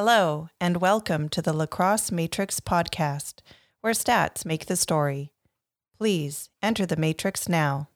Hello, and welcome to the Lacrosse Matrix podcast, where stats make the story. Please enter the matrix now.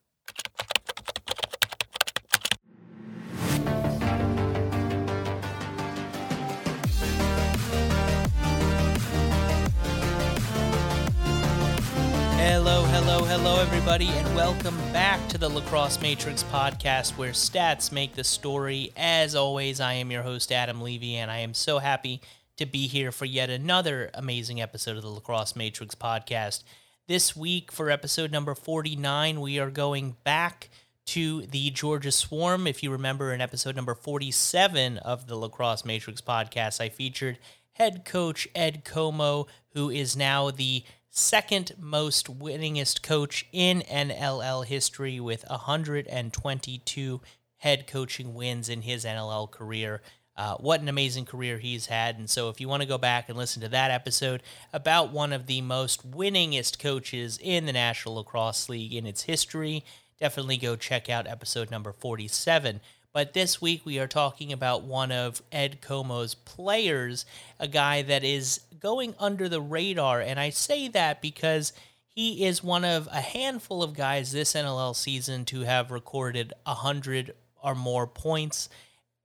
Everybody, and welcome back to the Lacrosse Matrix podcast where stats make the story. As always, I am your host, Adam Levy, and I am so happy to be here for yet another amazing episode of the Lacrosse Matrix podcast. This week, for episode number 49, we are going back to the Georgia Swarm. If you remember in episode number 47 of the Lacrosse Matrix podcast, I featured head coach Ed Comeau, who is now the second most winningest coach in NLL history with 122 head coaching wins in his NLL career. Uh, what an amazing career he's had. And so, if you want to go back and listen to that episode about one of the most winningest coaches in the National Lacrosse League in its history, definitely go check out episode number 47. But this week we are talking about one of Ed Comeau's players, a guy that is going under the radar. And I say that because he is one of a handful of guys this NLL season to have recorded 100 or more points.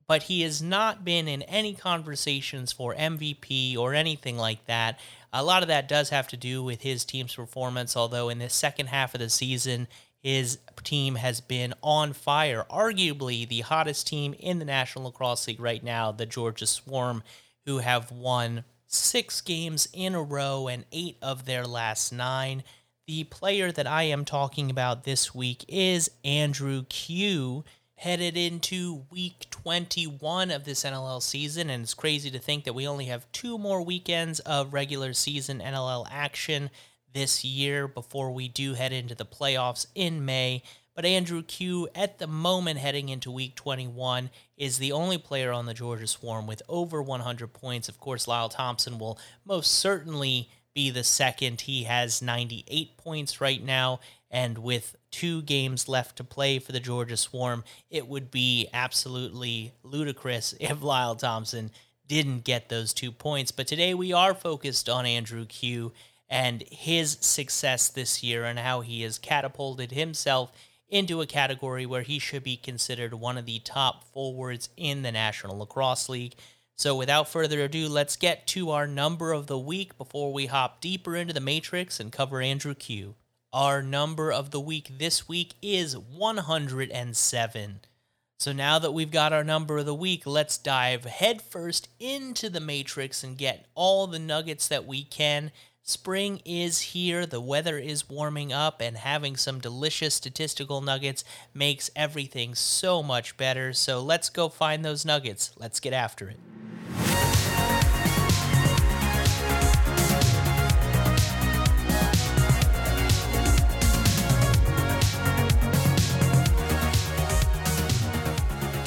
But he has not been in any conversations for MVP or anything like that. A lot of that does have to do with his team's performance, although in the second half of the season, his team has been on fire. Arguably the hottest team in the National Lacrosse League right now, the Georgia Swarm, who have won six games in a row and eight of their last nine. The player that I am talking about this week is Andrew Kew, headed into week 21 of this NLL season. And it's crazy to think that we only have two more weekends of regular season NLL action this year before we do head into the playoffs in May. But Andrew Kew, at the moment heading into week 21, is the only player on the Georgia Swarm with over 100 points. Of course, Lyle Thompson will most certainly be the second. He has 98 points right now. And with two games left to play for the Georgia Swarm, it would be absolutely ludicrous if Lyle Thompson didn't get those two points. But today we are focused on Andrew Kew and his success this year and how he has catapulted himself into a category where he should be considered one of the top forwards in the National Lacrosse League. So, without further ado, let's get to our number of the week before we hop deeper into the matrix and cover Andrew Kew. Our number of the week this week is 107. So, now that we've got our number of the week, let's dive headfirst into the matrix and get all the nuggets that we can Spring is here, the weather is warming up, and having some delicious statistical nuggets makes everything so much better. So let's go find those nuggets. Let's get after it.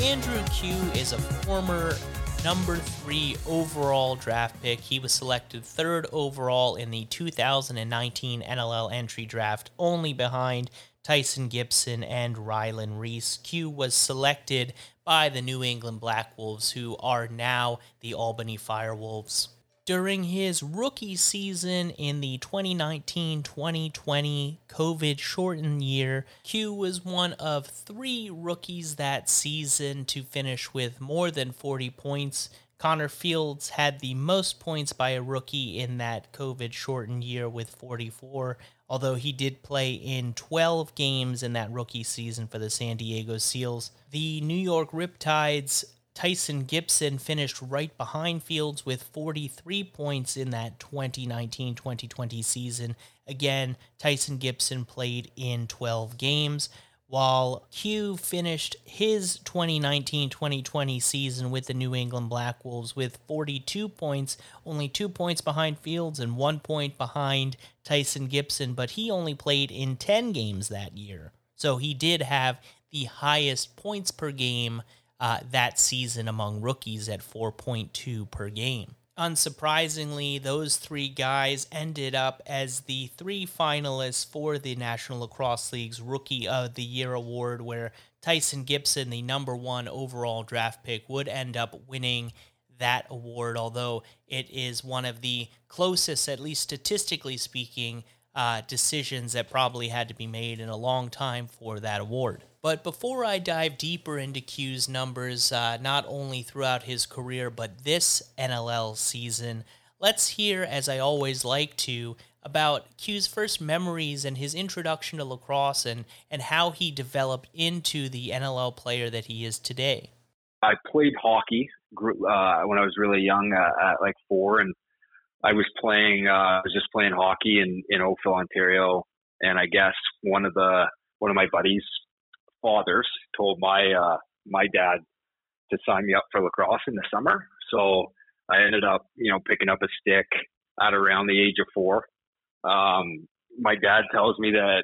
Andrew Kew is a former number three overall draft pick. He was selected third overall in the 2019 NLL entry draft, only behind Tyson Gibson and Ryland Rees. Kew was selected by the New England Black Wolves, who are now the Albany Firewolves. During his rookie season in the 2019 2020 COVID shortened year, Kew was one of three rookies that season to finish with more than 40 points. Connor Fields had the most points by a rookie in that COVID shortened year with 44, although he did play in 12 games in that rookie season for the San Diego Seals. The New York Riptides Tyson Gibson finished right behind Fields with 43 points in that 2019 2020 season. Again, Tyson Gibson played in 12 games, while Kew finished his 2019 2020 season with the New England Black Wolves with 42 points, only two points behind Fields and one point behind Tyson Gibson, but he only played in 10 games that year. So he did have the highest points per game uh, that season among rookies at 4.2 per game. Unsurprisingly, those three guys ended up as the three finalists for the National Lacrosse League's Rookie of the Year award, where Tyson Gibson, the number one overall draft pick, would end up winning that award, although it is one of the closest, at least statistically speaking, uh, decisions that probably had to be made in a long time for that award. But before I dive deeper into Kew's numbers, uh, not only throughout his career, but this NLL season, let's hear, as I always like to, about Kew's first memories and his introduction to lacrosse and, and how he developed into the NLL player that he is today. I played hockey uh, when I was really young, uh, at like four, and I was playing. Uh, I was just playing hockey in in Oakville, Ontario, and I guess one of the one of my buddies' fathers told my uh, my dad to sign me up for lacrosse in the summer. So I ended up, you know, picking up a stick at around the age of four. Um, my dad tells me that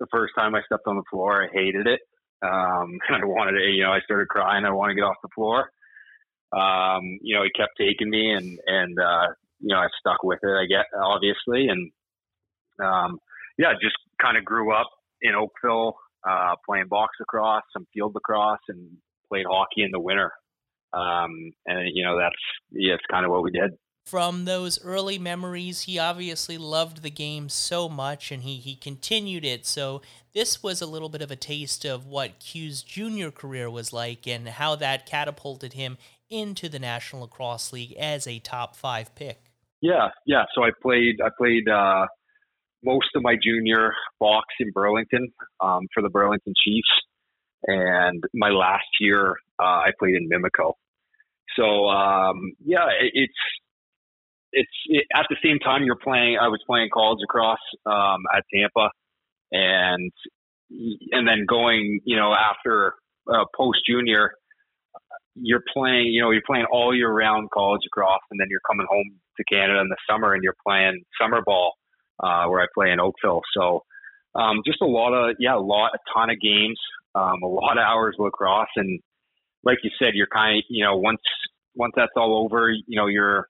the first time I stepped on the floor, I hated it. Um, and I wanted to, you know, I started crying. I want to get off the floor. Um, you know, he kept taking me and, and, uh, you know, I stuck with it, I get obviously. And, um, yeah, just kind of grew up in Oakville, uh, playing box lacrosse, some field lacrosse and played hockey in the winter. Um, and you know, that's, yeah, it's kind of what we did from those early memories, he obviously loved the game so much and he, he continued it. So, this was a little bit of a taste of what Kew's junior career was like and how that catapulted him into the National Lacrosse League as a top five pick. Yeah, yeah. So I played I played uh, most of my junior box in Burlington um, for the Burlington Chiefs, and my last year uh, I played in Mimico. So um, yeah, it, it's it's it, at the same time you're playing. I was playing college across um, at Tampa, and and then going, you know, after uh, post junior, you're playing. You know, you're playing all year round college across, and then you're coming home to Canada in the summer, and you're playing summer ball, uh, where I play in Oakville. So, um, just a lot of yeah, a lot, a ton of games, um, a lot of hours of lacrosse, and like you said, you're kind of you know once once that's all over, you know, you're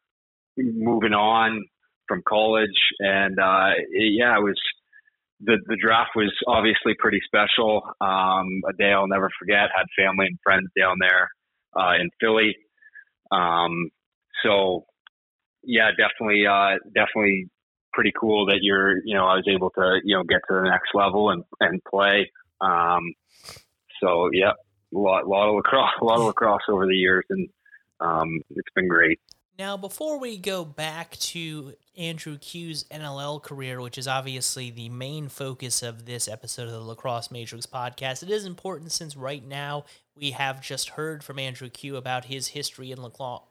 moving on from college, and uh, it, yeah, it was the the draft was obviously pretty special. Um, a day I'll never forget. Had family and friends down there uh, in Philly. Um, so yeah, definitely, uh, definitely pretty cool that you're, you know, I was able to, you know, get to the next level and and play. Um, so yeah, a lot, lot of lacrosse, a lot of lacrosse over the years, and um, it's been great. Now, before we go back to Andrew Kew's NLL career, which is obviously the main focus of this episode of the Lacrosse Matrix podcast, it is important since right now we have just heard from Andrew Kew about his history in,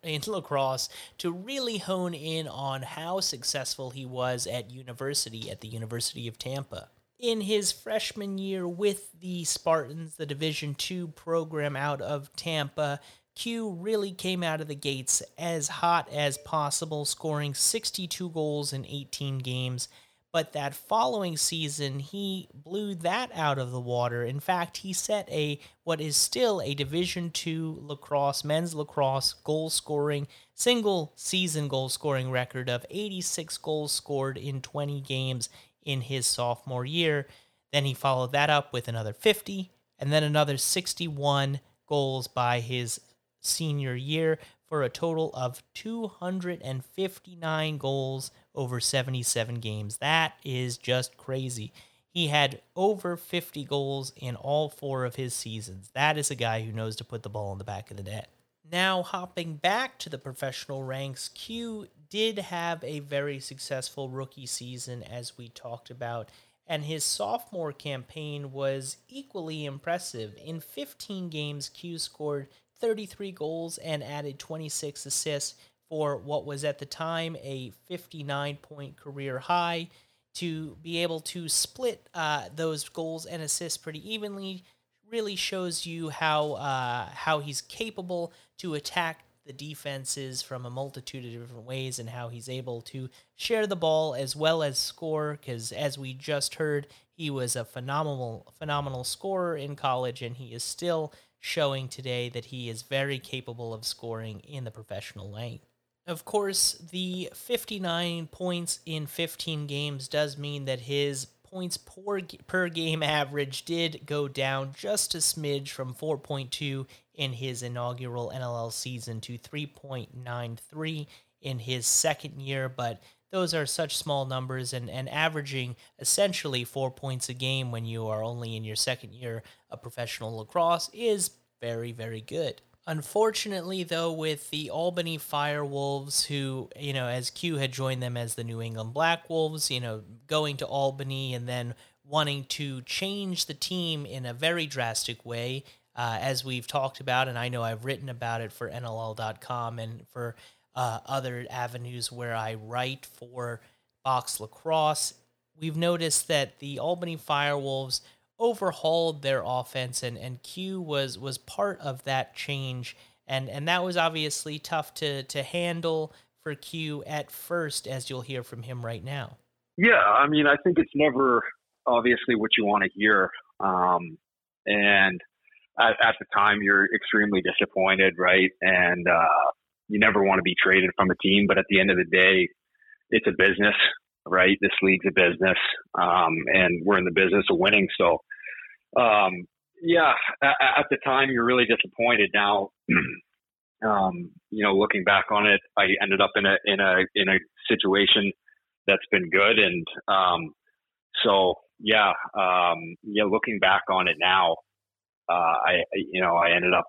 in lacrosse to really hone in on how successful he was at university at the University of Tampa. In his freshman year with the Spartans, the Division II program out of Tampa, Kew really came out of the gates as hot as possible, scoring 62 goals in 18 games. But that following season, he blew that out of the water. In fact, he set a what is still a Division II lacrosse, men's lacrosse goal scoring, single season goal scoring record of 86 goals scored in 20 games in his sophomore year. Then he followed that up with another 50 and then another 61 goals by his senior year for a total of 259 goals over 77 games. That is just crazy. He had over 50 goals in all four of his seasons. That is a guy who knows to put the ball in the back of the net. Now, hopping back to the professional ranks, Kew did have a very successful rookie season, as we talked about, and his sophomore campaign was equally impressive. In 15 games, Kew scored 33 goals and added 26 assists for what was at the time a 59 point career high. To be able to split uh, those goals and assists pretty evenly really shows you how uh, how he's capable to attack the defenses from a multitude of different ways and how he's able to share the ball as well as score because as we just heard he was a phenomenal phenomenal scorer in college and he is still showing today that he is very capable of scoring in the professional lane. Of course, the 59 points in 15 games does mean that his points per, per game average did go down just a smidge from 4.2 in his inaugural NLL season to 3.93 in his second year, but those are such small numbers and, and averaging essentially four points a game when you are only in your second year of professional lacrosse is very, very good. Unfortunately, though, with the Albany Firewolves, who, you know, as Kew had joined them as the New England Black Wolves, you know, going to Albany and then wanting to change the team in a very drastic way, uh, as we've talked about, and I know I've written about it for NLL.com and for uh, other avenues where I write for Box Lacrosse. We've noticed that the Albany Firewolves overhauled their offense, and, and Kew was was part of that change, and and that was obviously tough to to handle for Kew at first, as you'll hear from him right now. Yeah, I mean, I think it's never obviously what you want to hear, um, and at, at, the time you're extremely disappointed, right? And uh, you never want to be traded from a team, but at the end of the day, it's a business, right? This league's a business, um, and we're in the business of winning. So, um, yeah, at, at, the time you're really disappointed. Now, um, you know, looking back on it, I ended up in a in a in a situation that's been good, and um, so yeah, um, yeah. Looking back on it now, uh, I you know I ended up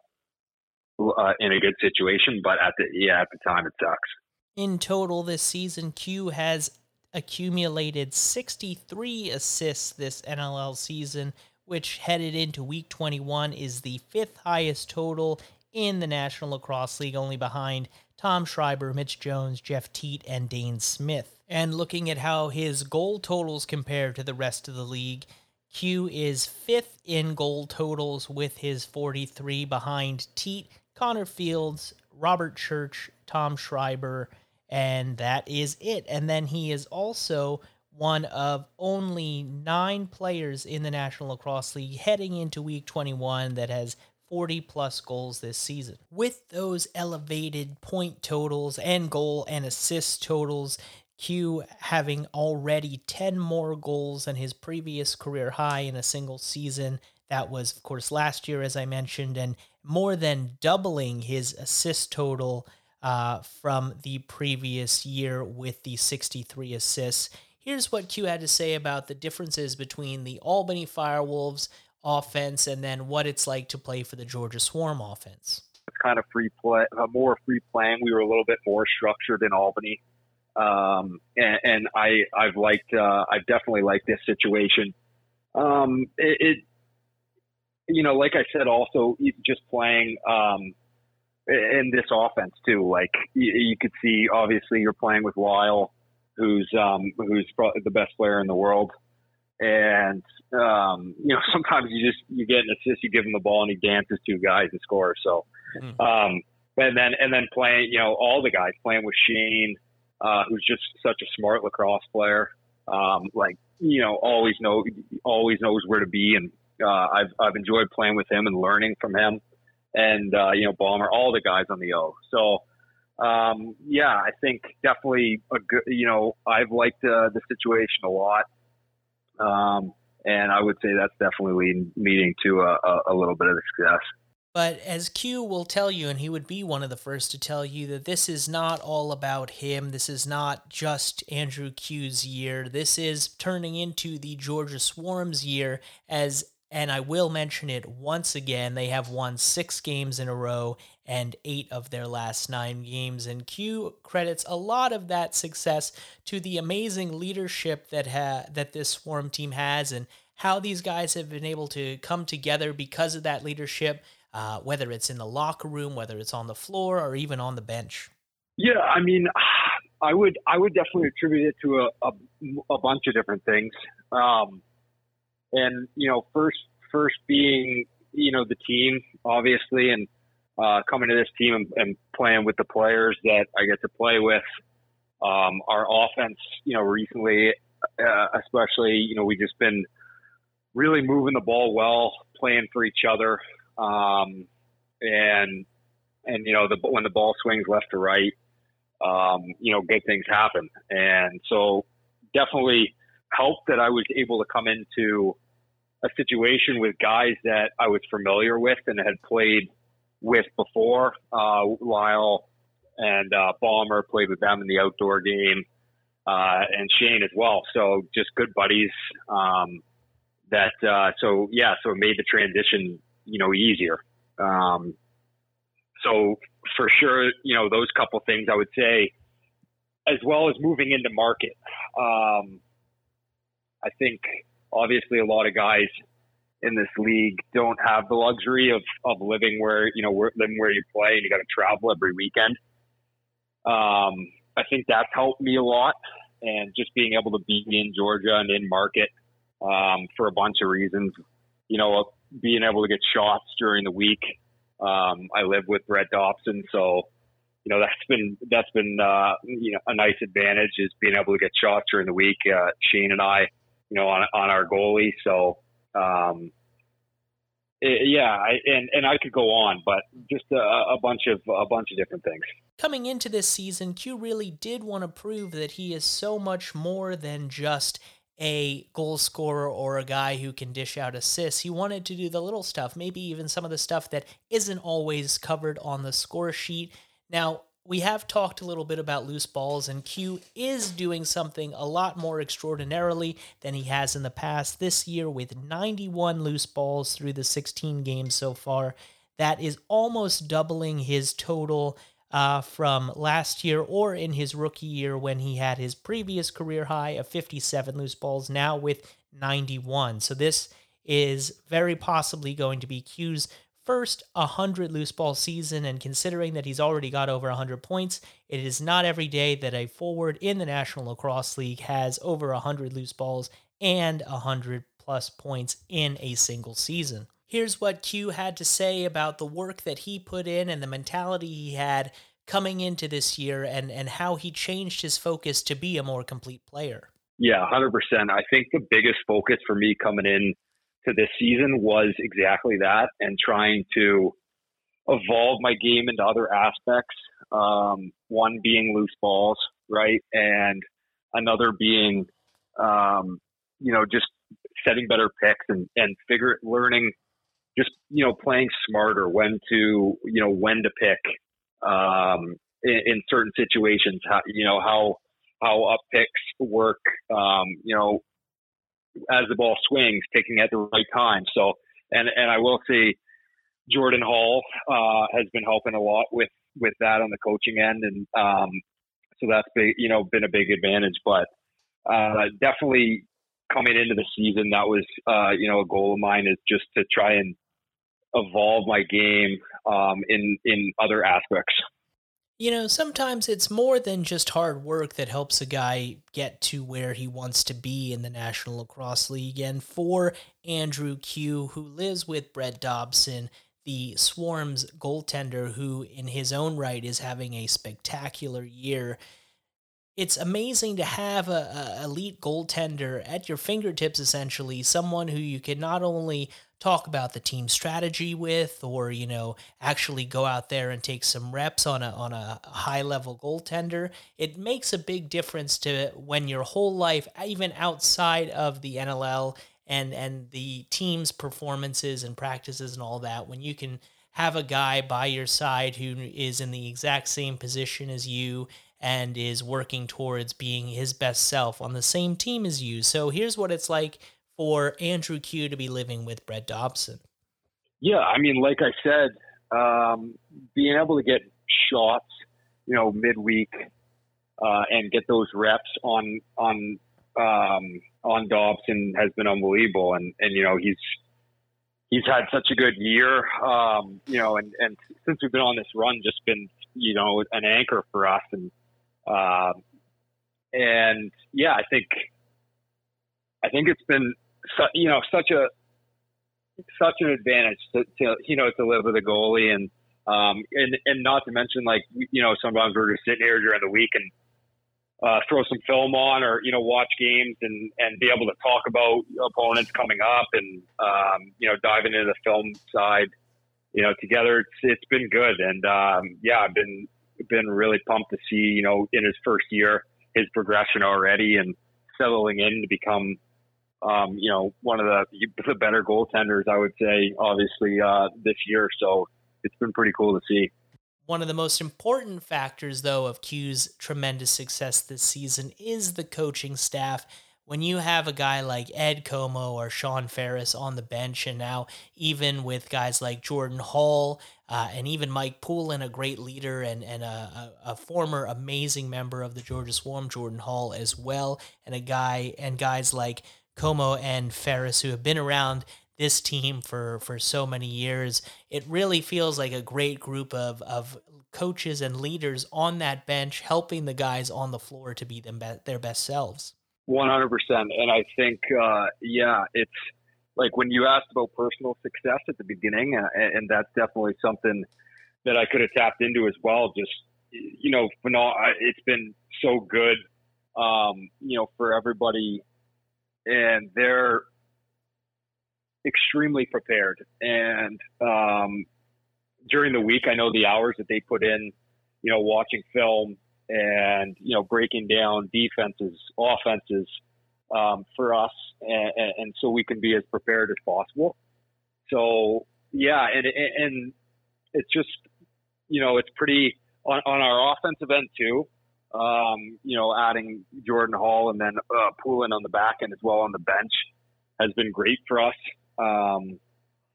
uh, in a good situation, but at the yeah at the time it sucks. In total, this season, Kew has accumulated 63 assists this NLL season, which headed into week 21 is the fifth highest total in the National Lacrosse League, only behind Tom Schreiber, Mitch Jones, Jeff Teat, and Dhane Smith. And looking at how his goal totals compare to the rest of the league, Kew is fifth in goal totals with his 43 behind Teat, Connor Fields, Robert Church, Tom Schreiber, and that is it. And then he is also one of only nine players in the National Lacrosse League heading into week 21 that has 40 plus goals this season. With those elevated point totals and goal and assist totals, Kew having already 10 more goals than his previous career high in a single season. That was, of course, last year, as I mentioned, and more than doubling his assist total uh, from the previous year with the 63 assists. Here's what Kew had to say about the differences between the Albany Firewolves offense and then what it's like to play for the Georgia Swarm offense. It's kind of free play, uh, more free playing. We were a little bit more structured in Albany, um, and, and, I I've liked uh, I've definitely liked this situation. Um, it, it, you know, like I said, also just playing um, in this offense too. Like you, you, could see, obviously, you're playing with Lyle, who's um, who's probably the best player in the world, and um, you know, sometimes you just you get an assist, you give him the ball, and he dances two guys and scores. So, mm-hmm. um, and then and then playing, you know, all the guys playing with Shane, uh, who's just such a smart lacrosse player. Um, like you know, always know always knows where to be and uh, I've I've enjoyed playing with him and learning from him, and uh, you know Bomber, all the guys on the O. So um, yeah, I think definitely a good. You know, I've liked uh, the situation a lot, um, and I would say that's definitely leading to a, a, a little bit of success. But as Kew will tell you, and he would be one of the first to tell you, that this is not all about him. This is not just Andrew Kew's year. This is turning into the Georgia Swarm's year as and I will mention it once again. They have won six games in a row and eight of their last nine games. And Kew credits a lot of that success to the amazing leadership that ha- that this Swarm team has, and how these guys have been able to come together because of that leadership. Uh, whether it's in the locker room, whether it's on the floor, or even on the bench. Yeah, I mean, I would I would definitely attribute it to a, a, a bunch of different things. Um, and you know, first first being you know the team obviously, and uh, coming to this team and, and, playing with the players that I get to play with. Um, our offense, you know, recently, uh, especially, you know, we've just been really moving the ball well, playing for each other, um, and and you know, the when the ball swings left to right, um, you know, good things happen, and so definitely helped that I was able to come into a situation with guys that I was familiar with and had played with before. Uh, Lyle and uh, Bomber played with them in the outdoor game, uh, and Shane as well. So just good buddies. Um, that uh, so yeah, so it made the transition you know easier. Um, so for sure, you know those couple things I would say, as well as moving into market. Um, I think obviously a lot of guys in this league don't have the luxury of, of living where you know living where you play and you got to travel every weekend. Um, I think that's helped me a lot, and just being able to be in Georgia and in market um, for a bunch of reasons. You know, being able to get shots during the week. Um, I live with Brett Dobson, so you know that's been that's been uh, you know a nice advantage is being able to get shots during the week. Uh, Shane and I, you know, on on our goalie, so um, it, yeah, I, and and I could go on, but just a, a, bunch of a bunch of different things. Coming into this season, Kew really did want to prove that he is so much more than just a goal scorer or a guy who can dish out assists. He wanted to do the little stuff, maybe even some of the stuff that isn't always covered on the score sheet. Now, we have talked a little bit about loose balls, and Kew is doing something a lot more extraordinarily than he has in the past this year with 91 loose balls through the 16 games so far. That is almost doubling his total uh, from last year or in his rookie year when he had his previous career high of 57 loose balls, now with 91. So this is very possibly going to be Kew's first 100 loose ball season, and considering that he's already got over 100 points, it is not every day that a forward in the National Lacrosse League has over 100 loose balls and 100 plus points in a single season. Here's what Kew had to say about the work that he put in and the mentality he had coming into this year and, and how he changed his focus to be a more complete player. Yeah, 100%. I think the biggest focus for me coming in to this season was exactly that and trying to evolve my game into other aspects. Um, one being loose balls, right? And another being, um, you know, just setting better picks and, and figure learning, just, you know, playing smarter when to, you know, when to pick, um, in, in certain situations, how, you know, how, how up picks work, um, you know, as the ball swings, picking at the right time. So, and and I will say, Jordan Hall uh, has been helping a lot with with that on the coaching end, and um, so that's big, you know, been a big advantage. But uh, definitely coming into the season, that was uh, you know a goal of mine is just to try and evolve my game um, in in other aspects. You know, sometimes it's more than just hard work that helps a guy get to where he wants to be in the National Lacrosse League. And for Andrew Kew, who lives with Brett Dobson, the Swarms goaltender, who in his own right is having a spectacular year, it's amazing to have a, elite goaltender at your fingertips essentially someone who you can not only talk about the team strategy with or you know actually go out there and take some reps on a on a high level goaltender it makes a big difference to when your whole life even outside of the NLL and and the team's performances and practices and all that when you can have a guy by your side who is in the exact same position as you and is working towards being his best self on the same team as you. So here's what it's like for Andrew Kew to be living with Brett Dobson. Yeah, I mean, like I said, um, being able to get shots, you know, midweek uh, and get those reps on on um, on Dobson has been unbelievable, and and you know he's he's had such a good year, um, you know, and and since we've been on this run, just been you know an anchor for us, and uh, and yeah, I think I think it's been you know such a such an advantage to, to you know to live with a goalie. And um, and and not to mention like you know sometimes we're just sitting here during the week and uh, throw some film on or you know watch games and and be able to talk about opponents coming up and um, you know diving into the film side you know together. It's it's been good. And um, yeah I've been been really pumped to see, you know, in his first year, his progression already and settling in to become, um, you know, one of the the better goaltenders. I would say, obviously, uh, this year. So it's been pretty cool to see. One of the most important factors, though, of Kew's tremendous success this season is the coaching staff when you have a guy like Ed Comeau or Sean Ferris on the bench, and now even with guys like Jordan Hall uh, and even Mike Poulin, a great leader and, and a, a, a, former amazing member of the Georgia Swarm, Jordan Hall as well, and a guy and guys like Comeau and Ferris who have been around this team for, for so many years. It really feels like a great group of, of coaches and leaders on that bench helping the guys on the floor to be them be- their best selves. One hundred percent, and I think, uh, yeah, it's like when you asked about personal success at the beginning, uh, and that's definitely something that I could have tapped into as well. Just you know, it's been so good, um, you know, for everybody, and they're extremely prepared. And um, during the week, I know the hours that they put in, you know, watching film and you know breaking down defenses, offenses um, for us, and, and, so we can be as prepared as possible. So yeah, and and it's just you know it's pretty on, on our offensive end too. Um, you know, adding Jordan Hall and then uh, Poulin on the back end as well on the bench has been great for us. Um,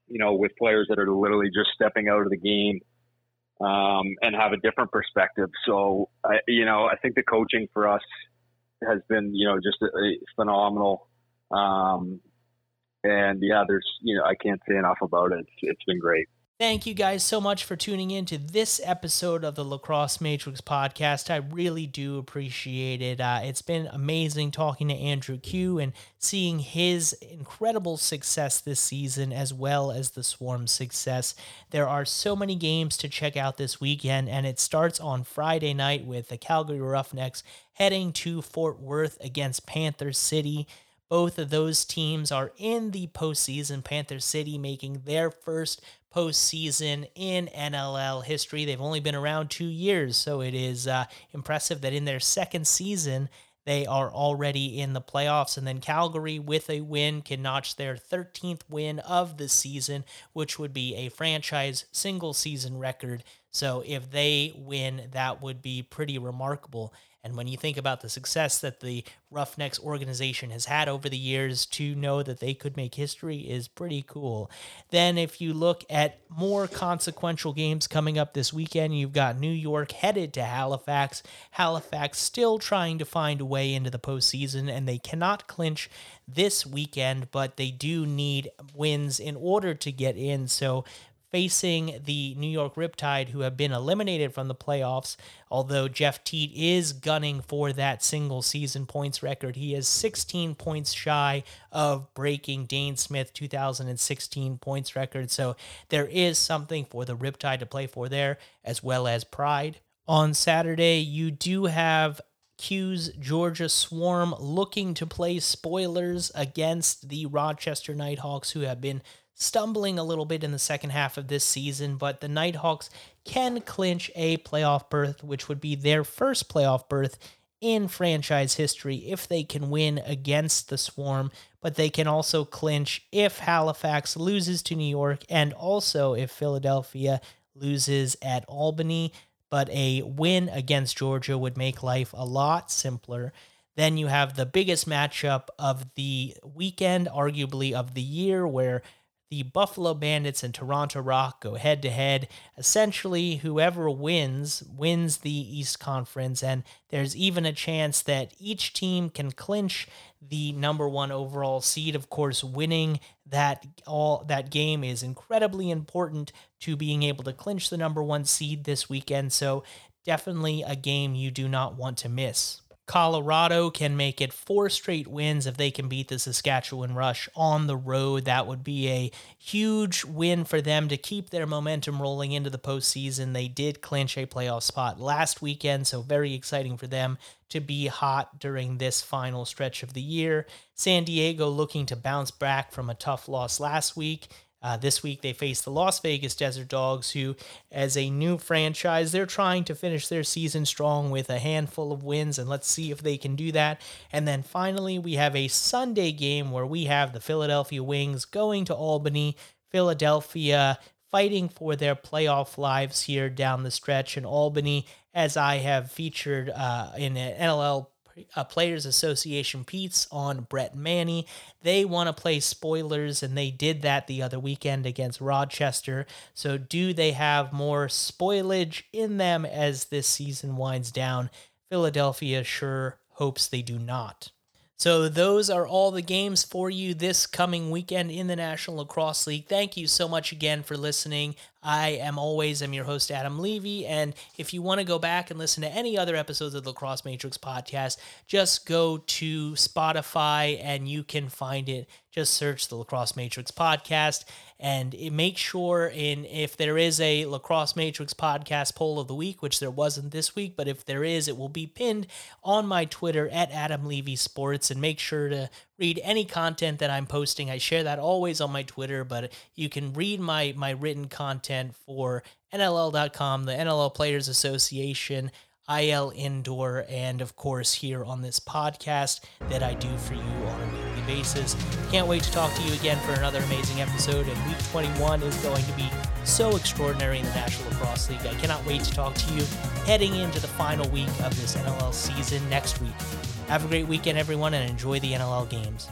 you know, with players that are literally just stepping out of the game um, and have a different perspective. So, I, you know, I think the coaching for us has been, you know, just a, a phenomenal. Um, and yeah, there's, you know, I can't say enough about it. It's, it's been great. Thank you guys so much for tuning in to this episode of the Lacrosse Matrix podcast. I really do appreciate it. Uh, it's been amazing talking to Andrew Kew and seeing his incredible success this season, as well as the Swarm's success. There are so many games to check out this weekend, and it starts on Friday night with the Calgary Roughnecks heading to Fort Worth against Panther City. Both of those teams are in the postseason. Panther City making their first postseason in NLL history. They've only been around two years, so it is uh, impressive that in their second season, they are already in the playoffs. And then Calgary, with a win, can notch their 13th win of the season, which would be a franchise single season record. So if they win, that would be pretty remarkable. And when you think about the success that the Roughnecks organization has had over the years, to know that they could make history is pretty cool. Then, if you look at more consequential games coming up this weekend, you've got New York headed to Halifax. Halifax still trying to find a way into the postseason, and they cannot clinch this weekend, but they do need wins in order to get in. So, facing the New York Riptide, who have been eliminated from the playoffs. Although Jeff Teat is gunning for that single season points record, he is 16 points shy of breaking Dhane Smith 2016 points record. So there is something for the Riptide to play for there, as well as pride. On Saturday, you do have Kew's Georgia Swarm looking to play spoilers against the Rochester Knighthawks, who have been stumbling a little bit in the second half of this season, but the Knighthawks can clinch a playoff berth, which would be their first playoff berth in franchise history if they can win against the Swarm, but they can also clinch if Halifax loses to New York and also if Philadelphia loses at Albany. But a win against Georgia would make life a lot simpler. Then you have the biggest matchup of the weekend, arguably of the year, where the Buffalo Bandits and Toronto Rock go head to head. Essentially, whoever wins wins the East Conference, and there's even a chance that each team can clinch the number one overall seed. Of course, winning that all that game is incredibly important to being able to clinch the number one seed this weekend. So definitely a game you do not want to miss. Colorado can make it four straight wins if they can beat the Saskatchewan Rush on the road. That would be a huge win for them to keep their momentum rolling into the postseason. They did clinch a playoff spot last weekend, so very exciting for them to be hot during this final stretch of the year. San Diego looking to bounce back from a tough loss last week. Uh, this week they face the Las Vegas Desert Dogs, who, as a new franchise, they're trying to finish their season strong with a handful of wins, and let's see if they can do that. And then finally, we have a Sunday game where we have the Philadelphia Wings going to Albany. Philadelphia fighting for their playoff lives here down the stretch in Albany, as I have featured uh, in an NLL uh, Players Association Pete's on Brett Manney. They want to play spoilers, and they did that the other weekend against Rochester. So, do they have more spoilage in them as this season winds down? Philadelphia sure hopes they do not. So, those are all the games for you this coming weekend in the National Lacrosse League. Thank you so much again for listening. I am always am your host Adam Levy, and if you want to go back and listen to any other episodes of the Lacrosse Matrix podcast, just go to Spotify and you can find it. Just search the Lacrosse Matrix podcast and it make sure in if there is a Lacrosse Matrix podcast poll of the week, which there wasn't this week, but if there is, it will be pinned on my Twitter at Adam Levy Sports, and make sure to read any content that I'm posting. I share that always on my Twitter, but you can read my my written content for NLL.com, the NLL Players Association, IL Indoor, and of course here on this podcast that I do for you on basis. Can't wait to talk to you again for another amazing episode. And week 21 is going to be so extraordinary in the National Lacrosse League. I cannot wait to talk to you heading into the final week of this NLL season next week. Have a great weekend, everyone, and enjoy the NLL games.